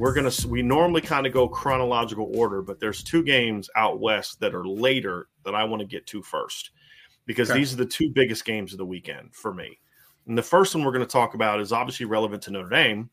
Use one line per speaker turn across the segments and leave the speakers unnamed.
We're gonna we normally kind of go chronological order, but there's two games out west that are later that I want to get to first because okay. these are the two biggest games of the weekend for me. And the first one we're going to talk about is obviously relevant to Notre Dame,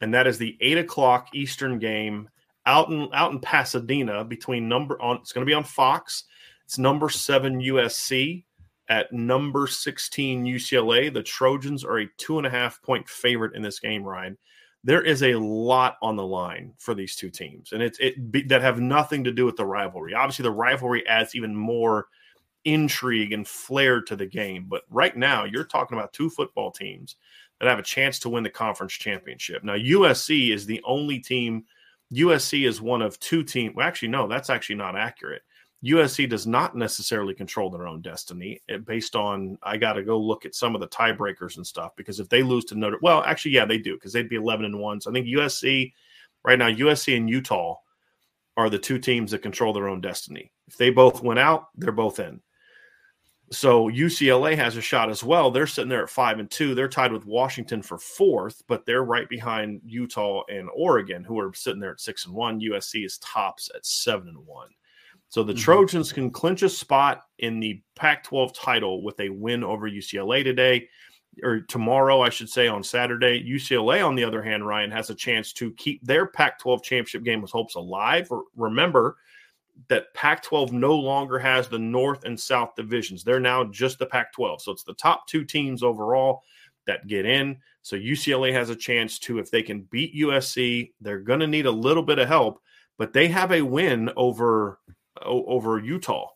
and that is the eight o'clock Eastern game out in out in Pasadena between number on it's going to be on Fox. It's number seven USC at number 16 UCLA. The Trojans are a two and a half point favorite in this game, Ryan there is a lot on the line for these two teams, and it's it that have nothing to do with the rivalry. Obviously, the rivalry adds even more intrigue and flair to the game. But right now, you're talking about two football teams that have a chance to win the conference championship. Now, USC is the only team. USC is one of two teams. Well, actually, no, that's actually not accurate. USC does not necessarily control their own destiny eh, based on I got to go look at some of the tiebreakers and stuff because if they lose to Notre well actually yeah they do because they'd be 11 and 1 so I think USC right now USC and Utah are the two teams that control their own destiny. If they both went out they're both in. So UCLA has a shot as well. They're sitting there at 5 and 2 they're tied with Washington for fourth but they're right behind Utah and Oregon who are sitting there at 6 and 1 USC is tops at 7 and 1 so the mm-hmm. Trojans can clinch a spot in the Pac 12 title with a win over UCLA today, or tomorrow, I should say, on Saturday. UCLA, on the other hand, Ryan, has a chance to keep their Pac 12 championship game with hopes alive. Remember that Pac 12 no longer has the North and South divisions, they're now just the Pac 12. So it's the top two teams overall that get in. So UCLA has a chance to, if they can beat USC, they're going to need a little bit of help, but they have a win over over Utah.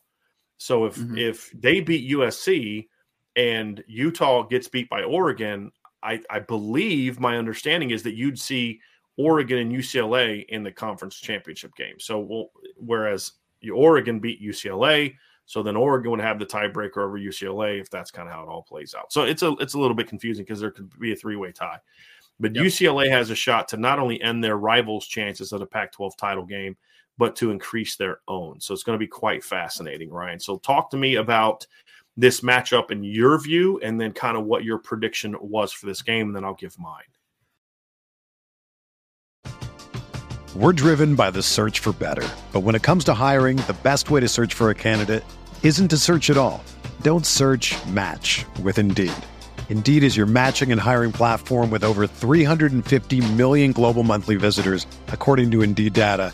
So if mm-hmm. if they beat USC and Utah gets beat by Oregon, I, I believe my understanding is that you'd see Oregon and UCLA in the conference championship game. So we'll, whereas Oregon beat UCLA, so then Oregon would have the tiebreaker over UCLA if that's kind of how it all plays out. So it's a it's a little bit confusing because there could be a three way tie. But yep. UCLA has a shot to not only end their rivals' chances at a Pac 12 title game, but to increase their own. So it's going to be quite fascinating, Ryan. So talk to me about this matchup in your view, and then kind of what your prediction was for this game, and then I'll give mine.
We're driven by the search for better. But when it comes to hiring, the best way to search for a candidate isn't to search at all. Don't search match with Indeed. Indeed is your matching and hiring platform with over 350 million global monthly visitors, according to Indeed data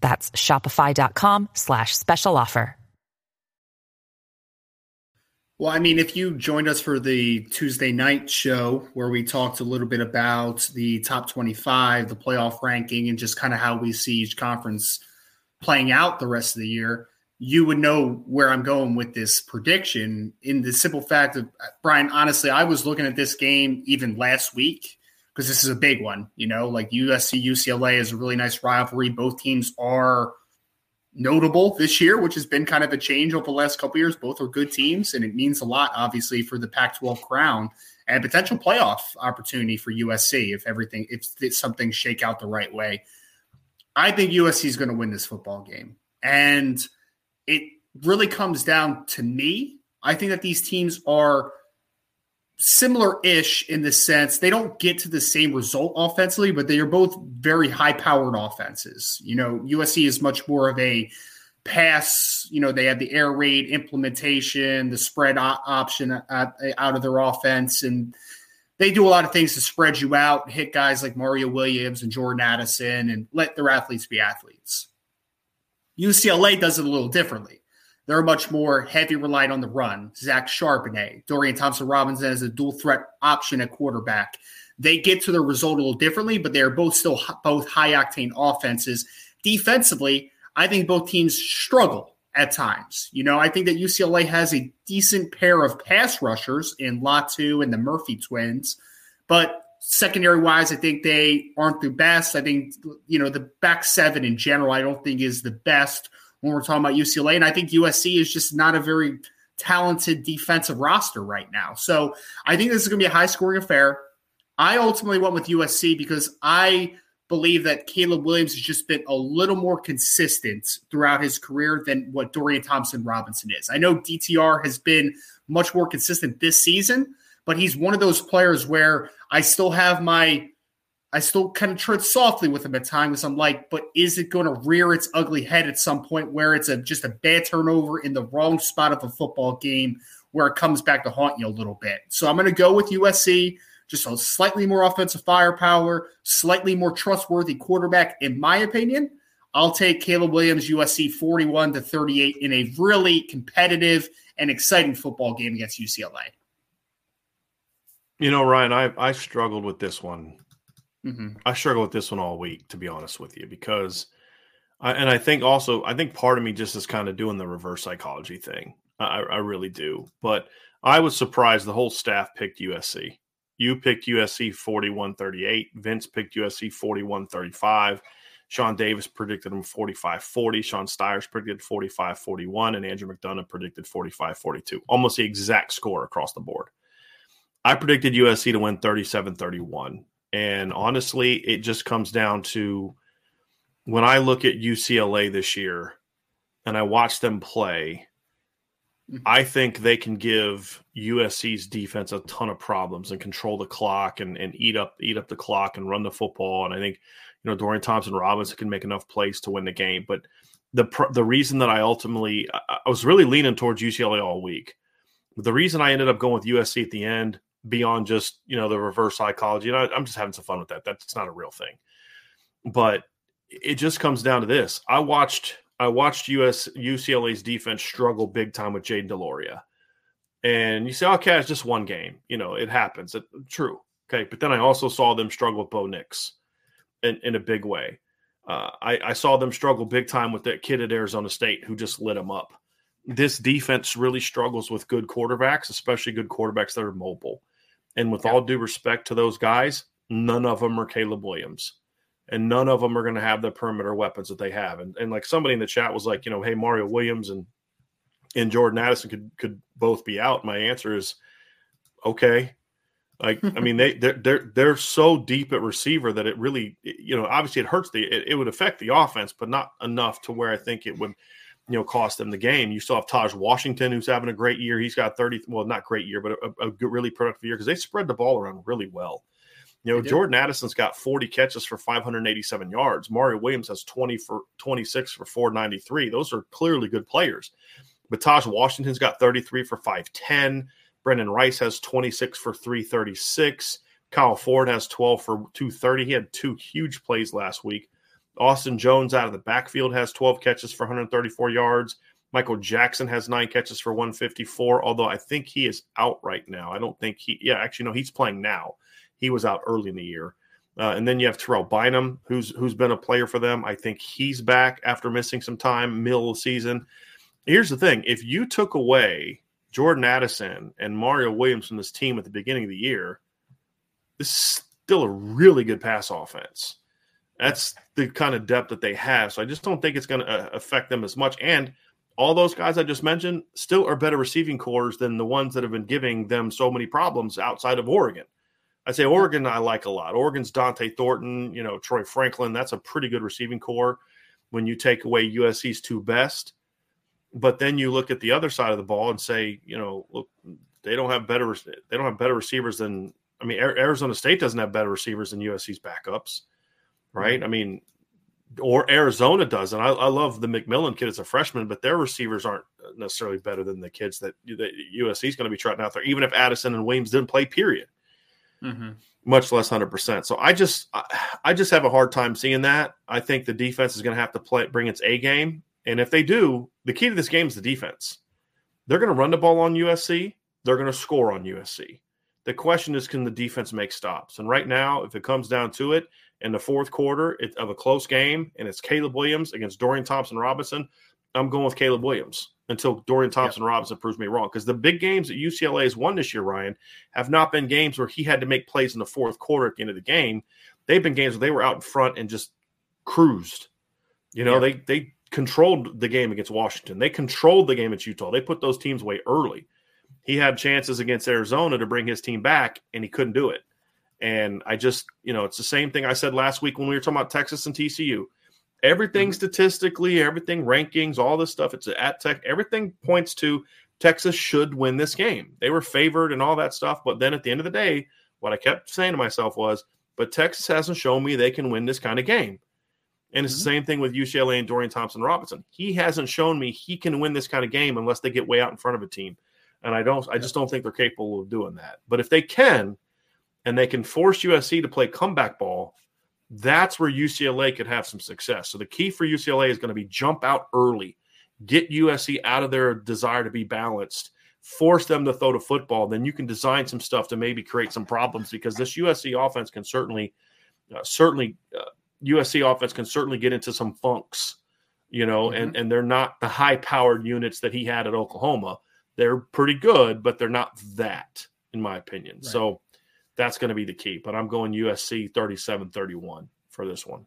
That's shopify.com slash special offer.
Well, I mean, if you joined us for the Tuesday night show where we talked a little bit about the top 25, the playoff ranking, and just kind of how we see each conference playing out the rest of the year, you would know where I'm going with this prediction in the simple fact of uh, Brian, honestly, I was looking at this game even last week because this is a big one, you know, like USC UCLA is a really nice rivalry. Both teams are notable this year, which has been kind of a change over the last couple years. Both are good teams, and it means a lot, obviously, for the Pac-12 crown and potential playoff opportunity for USC if everything if something shake out the right way. I think USC is going to win this football game, and it really comes down to me. I think that these teams are similar-ish in the sense they don't get to the same result offensively, but they are both very high-powered offenses. You know, USC is much more of a pass. You know, they have the air raid implementation, the spread option uh, out of their offense, and they do a lot of things to spread you out, hit guys like Mario Williams and Jordan Addison, and let their athletes be athletes. UCLA does it a little differently. They're much more heavy reliant on the run. Zach Charbonnet, Dorian Thompson Robinson as a dual threat option at quarterback. They get to the result a little differently, but they are both still both high octane offenses. Defensively, I think both teams struggle at times. You know, I think that UCLA has a decent pair of pass rushers in Latu and the Murphy twins, but secondary wise, I think they aren't the best. I think, you know, the back seven in general, I don't think is the best when we're talking about UCLA. And I think USC is just not a very talented defensive roster right now. So I think this is going to be a high scoring affair. I ultimately went with USC because I believe that Caleb Williams has just been a little more consistent throughout his career than what Dorian Thompson Robinson is. I know DTR has been much more consistent this season, but he's one of those players where I still have my I still kind of tread softly with him at times. I'm like, but is it going to rear its ugly head at some point where it's a just a bad turnover in the wrong spot of a football game where it comes back to haunt you a little bit? So I'm going to go with USC, just a slightly more offensive firepower, slightly more trustworthy quarterback, in my opinion. I'll take Caleb Williams, USC 41 to 38 in a really competitive and exciting football game against UCLA.
You know, Ryan, I I struggled with this one Mm-hmm. I struggle with this one all week, to be honest with you, because, I, and I think also, I think part of me just is kind of doing the reverse psychology thing. I, I really do. But I was surprised the whole staff picked USC. You picked USC 41 38. Vince picked USC 41 35. Sean Davis predicted them 45 40. Sean Stires predicted 45 41. And Andrew McDonough predicted 45 42. Almost the exact score across the board. I predicted USC to win 37 31. And honestly, it just comes down to when I look at UCLA this year and I watch them play, mm-hmm. I think they can give USC's defense a ton of problems and control the clock and, and eat up eat up the clock and run the football. And I think you know Dorian Thompson Robinson can make enough plays to win the game. But the the reason that I ultimately I, I was really leaning towards UCLA all week. The reason I ended up going with USC at the end beyond just you know the reverse psychology. And I, I'm just having some fun with that. That's not a real thing, but it just comes down to this. I watched I watched US UCLA's defense struggle big time with Jayden de Laura. And you say, okay, it's just one game. You know, it happens. It, true. Okay. But then I also saw them struggle with Bo Nix in, in a big way. Uh, I, I, saw them struggle big time with that kid at Arizona State who just lit them up. This defense really struggles with good quarterbacks, especially good quarterbacks that are mobile. And with yeah. all due respect to those guys, none of them are Caleb Williams. And none of them are going to have the perimeter weapons that they have. And, and like somebody in the chat was like, you know, hey, Mario Williams and and Jordan Addison could could both be out. My answer is okay. Like, I mean, they they're, they're they're so deep at receiver that it really, you know, obviously it hurts the it, it, would affect the offense, but not enough to where I think it would, you know, cost them the game. You still have Tahj Washington who's having a great year. He's got thirty, well, not great year, but a, a really productive year because they spread the ball around really well. You know, Jordan Addison's got 40 catches for 587 yards. Mario Williams has 20 for 26 for 493. Those are clearly good players. But Tahj Washington's got 33 for 510. Brenden Rice has 26 for 336. Kyle Ford has 12 for 230. He had two huge plays last week. Austin Jones out of the backfield has 12 catches for 134 yards. Michael Jackson has nine catches for 154, although I think he is out right now. I don't think he, yeah, actually, no, he's playing now. He was out early in the year. Uh, and then you have Terrell Bynum, who's who's been a player for them. I think he's back after missing some time, middle of the season. Here's the thing: if you took away Jordan Addison and Mario Williams from this team at the beginning of the year, this is still a really good pass offense. That's the kind of depth that they have. So I just don't think it's going to uh, affect them as much. And all those guys I just mentioned still are better receiving corps than the ones that have been giving them so many problems outside of Oregon. I say Oregon, I like a lot. Oregon's Dont'e Thornton, you know, Troy Franklin. That's a pretty good receiving corps when you take away USC's two best. But then you look at the other side of the ball and say, you know, look, they don't have better they don't have better receivers than I mean Arizona State doesn't have better receivers than USC's backups, right? I mean, or Arizona does, and I, I love the McMillan kid as a freshman, but their receivers aren't necessarily better than the kids that, that USC is going to be trotting out there, even if Addison and Williams didn't play. Period mm-hmm. much less hundred percent. So I just I just have a hard time seeing that. I think the defense is going to have to play bring its A game, and if they do, the key to this game is the defense. They're going to run the ball on USC. They're going to score on USC. The question is, can the defense make stops? And right now, if it comes down to it, in the fourth quarter of a close game, and it's Caleb Williams against Dorian Thompson Robinson, I'm going with Caleb Williams until Dorian Thompson. Robinson proves me wrong. Because the big games that UCLA has won this year, Ryan, have not been games where he had to make plays in the fourth quarter at the end of the game. They've been games where they were out in front and just cruised. You know, yep. they they controlled the game against Washington. They controlled the game at Utah. They put those teams away early. He had chances against Arizona to bring his team back, and he couldn't do it. And I just, you know, it's the same thing I said last week when we were talking about Texas and TCU. Everything mm-hmm. statistically, everything rankings, all this stuff, it's at tech. Everything points to Texas should win this game. They were favored and all that stuff. But then at the end of the day, what I kept saying to myself was, but Texas hasn't shown me they can win this kind of game. And it's mm-hmm. the same thing with UCLA and Dorian Thompson Robinson. He hasn't shown me he can win this kind of game unless they get way out in front of a team. And I don't I just don't think they're capable of doing that. But if they can, and they can force USC to play comeback ball, that's where UCLA could have some success. So the key for UCLA is going to be jump out early, get USC out of their desire to be balanced, force them to throw the football. Then you can design some stuff to maybe create some problems because this USC offense can certainly, uh, certainly, uh, USC offense can certainly get into some funks, you know, mm-hmm. and and they're not the high powered units that he had at Oklahoma. They're pretty good, but they're not that, in my opinion. Right. So that's going to be the key. But I'm going USC 37 31 for this one.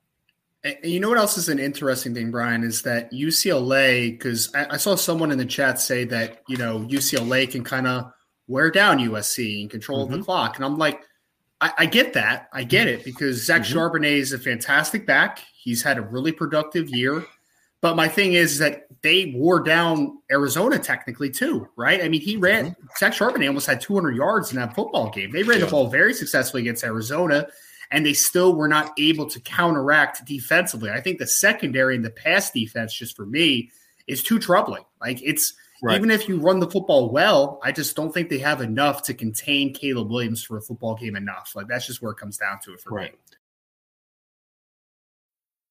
And you know what else is an interesting thing, Brian, is that UCLA, because I, I, saw someone in the chat say that, you know, UCLA can kind of wear down USC and control mm-hmm. the clock. And I'm like, I, I, get that. I get it because Zach mm-hmm. Charbonnet is a fantastic back. He's had a really productive year. But my thing is that they wore down Arizona technically too, right? I mean, he ran mm-hmm. Zach Charbonnet almost had 200 yards in that football game. They ran yeah. the ball very successfully against Arizona, and they still were not able to counteract defensively. I think the secondary and the pass defense, just for me, is too troubling. Like it's right. even if you run the football well, I just don't think they have enough to contain Caleb Williams for a football game enough. Like that's just where it comes down to it for right. me.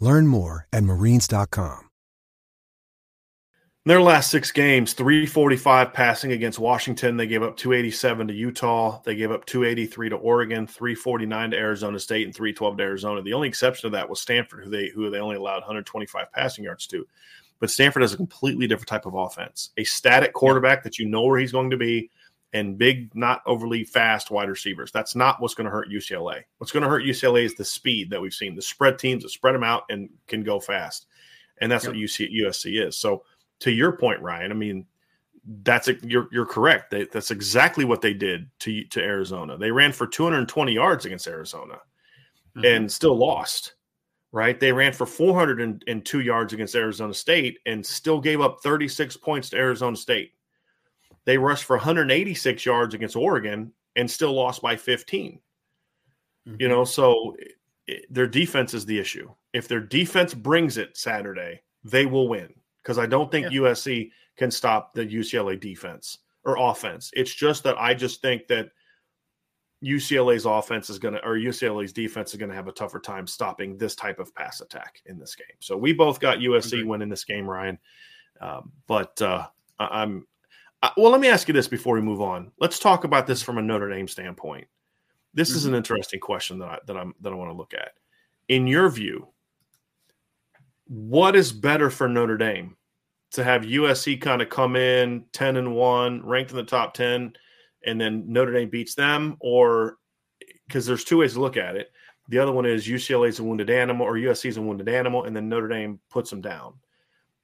Learn more at marines.com.
In their last six games, 345 passing against Washington. They gave up 287 to Utah. They gave up 283 to Oregon, 349 to Arizona State, and 312 to Arizona. The only exception to that was Stanford, who they who they only allowed 125 passing yards to. But Stanford has a completely different type of offense. A static quarterback that you know where he's going to be, and big, not overly fast wide receivers. That's not what's going to hurt UCLA. What's going to hurt UCLA is the speed that we've seen. The spread teams that spread them out and can go fast, and that's yep. what UC, USC is. So to your point, Ryan, I mean, that's a, you're you're correct. They, that's exactly what they did to to Arizona. They ran for 220 yards against Arizona mm-hmm. and still lost. Right? They ran for 402 yards against Arizona State and still gave up 36 points to Arizona State. They rushed for 186 yards against Oregon and still lost by 15. Mm-hmm. You know, so it, their defense is the issue. If their defense brings it Saturday, they will win because I don't think yeah. USC can stop the UCLA defense or offense. It's just that I just think that UCLA's offense is going to, or UCLA's defense is going to have a tougher time stopping this type of pass attack in this game. So we both got USC winning this game, Ryan. Um, but uh, I'm, Well, let me ask you this before we move on. Let's talk about this from a Notre Dame standpoint. This mm-hmm. is an interesting question that I, that I'm that I want to look at. In your view, what is better for Notre Dame to have USC kind of come in 10 and 1, ranked in the top 10, and then Notre Dame beats them? Or because there's two ways to look at it. The other one is UCLA is a wounded animal or USC is a wounded animal, and then Notre Dame puts them down.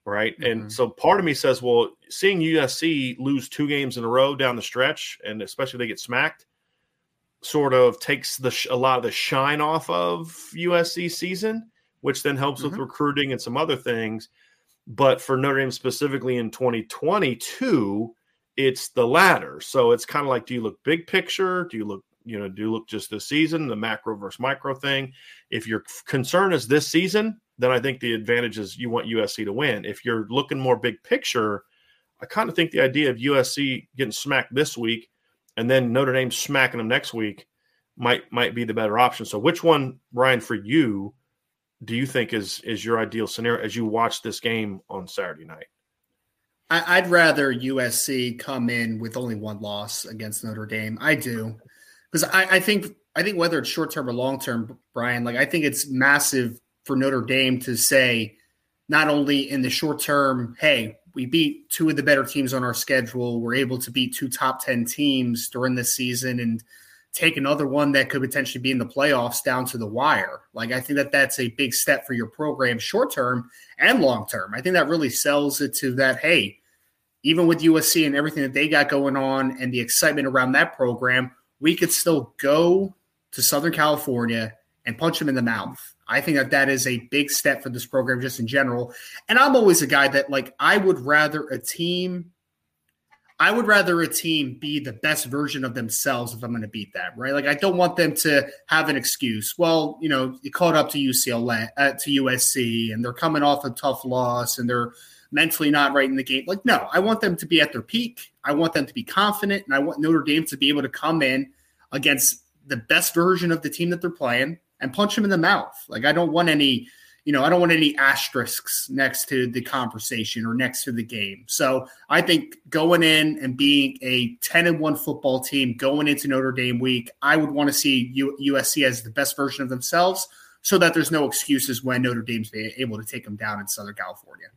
Right. Mm-hmm. And so part of me says, well, seeing USC lose two games in a row down the stretch, and especially they get smacked, sort of takes the a lot of the shine off of USC season which then helps mm-hmm. with recruiting and some other things. But for Notre Dame specifically in 2022, it's the latter. So it's kind of like, do you look big picture? Do you look, you know, do you look just this season, the macro versus micro thing? If your concern is this season, then I think the advantage is you want USC to win. If you're looking more big picture, I kind of think the idea of USC getting smacked this week and then Notre Dame smacking them next week might might be the better option. So which one, Ryan, for you do you think is is your ideal scenario as you watch this game on Saturday night?
I, would rather USC come in with only one loss against Notre Dame. I do because I, I think I think whether it's short term or long term, Brian, like I think it's massive for Notre Dame to say not only in the short term, hey, we beat two of the better teams on our schedule. We're able to beat two top 10 teams during this season and take another one that could potentially be in the playoffs down to the wire. Like I think that that's a big step for your program short term and long term. I think that really sells it to that hey, even with USC and everything that they got going on and the excitement around that program, we could still go to Southern California and punch them in the mouth. I think that that is a big step for this program just in general. And I'm always a guy that like I would rather a team I would rather a team be the best version of themselves if I'm going to beat them, right? Like I don't want them to have an excuse. Well, you know, you caught up to UCLA, uh, to USC, and they're coming off a tough loss, and they're mentally not right in the game. Like, no, I want them to be at their peak. I want them to be confident, and I want Notre Dame to be able to come in against the best version of the team that they're playing and punch him in the mouth. Like, I don't want any you know, I don't want any asterisks next to the conversation or next to the game. So I think going in and being a 10 and 1 football team going into Notre Dame week, I would want to see USC as the best version of themselves so that there's no excuses when Notre Dame's able to take them down in Southern California.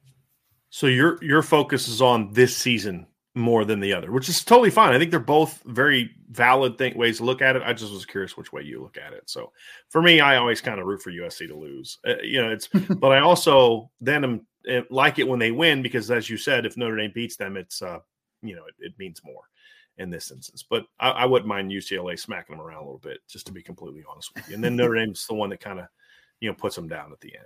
So your your focus is on this season more than the other, which is totally fine. I think they're both very valid think ways to look at it. I just was curious which way you look at it. So for me, I always kind of root for USC to lose. Uh, you know, it's but I also then am, uh, like it when they win because, as you said, if Notre Dame beats them, it's uh, you know it, it means more in this instance. But I, I, wouldn't mind UCLA smacking them around a little bit, just to be completely honest with you. And then Notre Dame's the one that kind of you know puts them down at the end.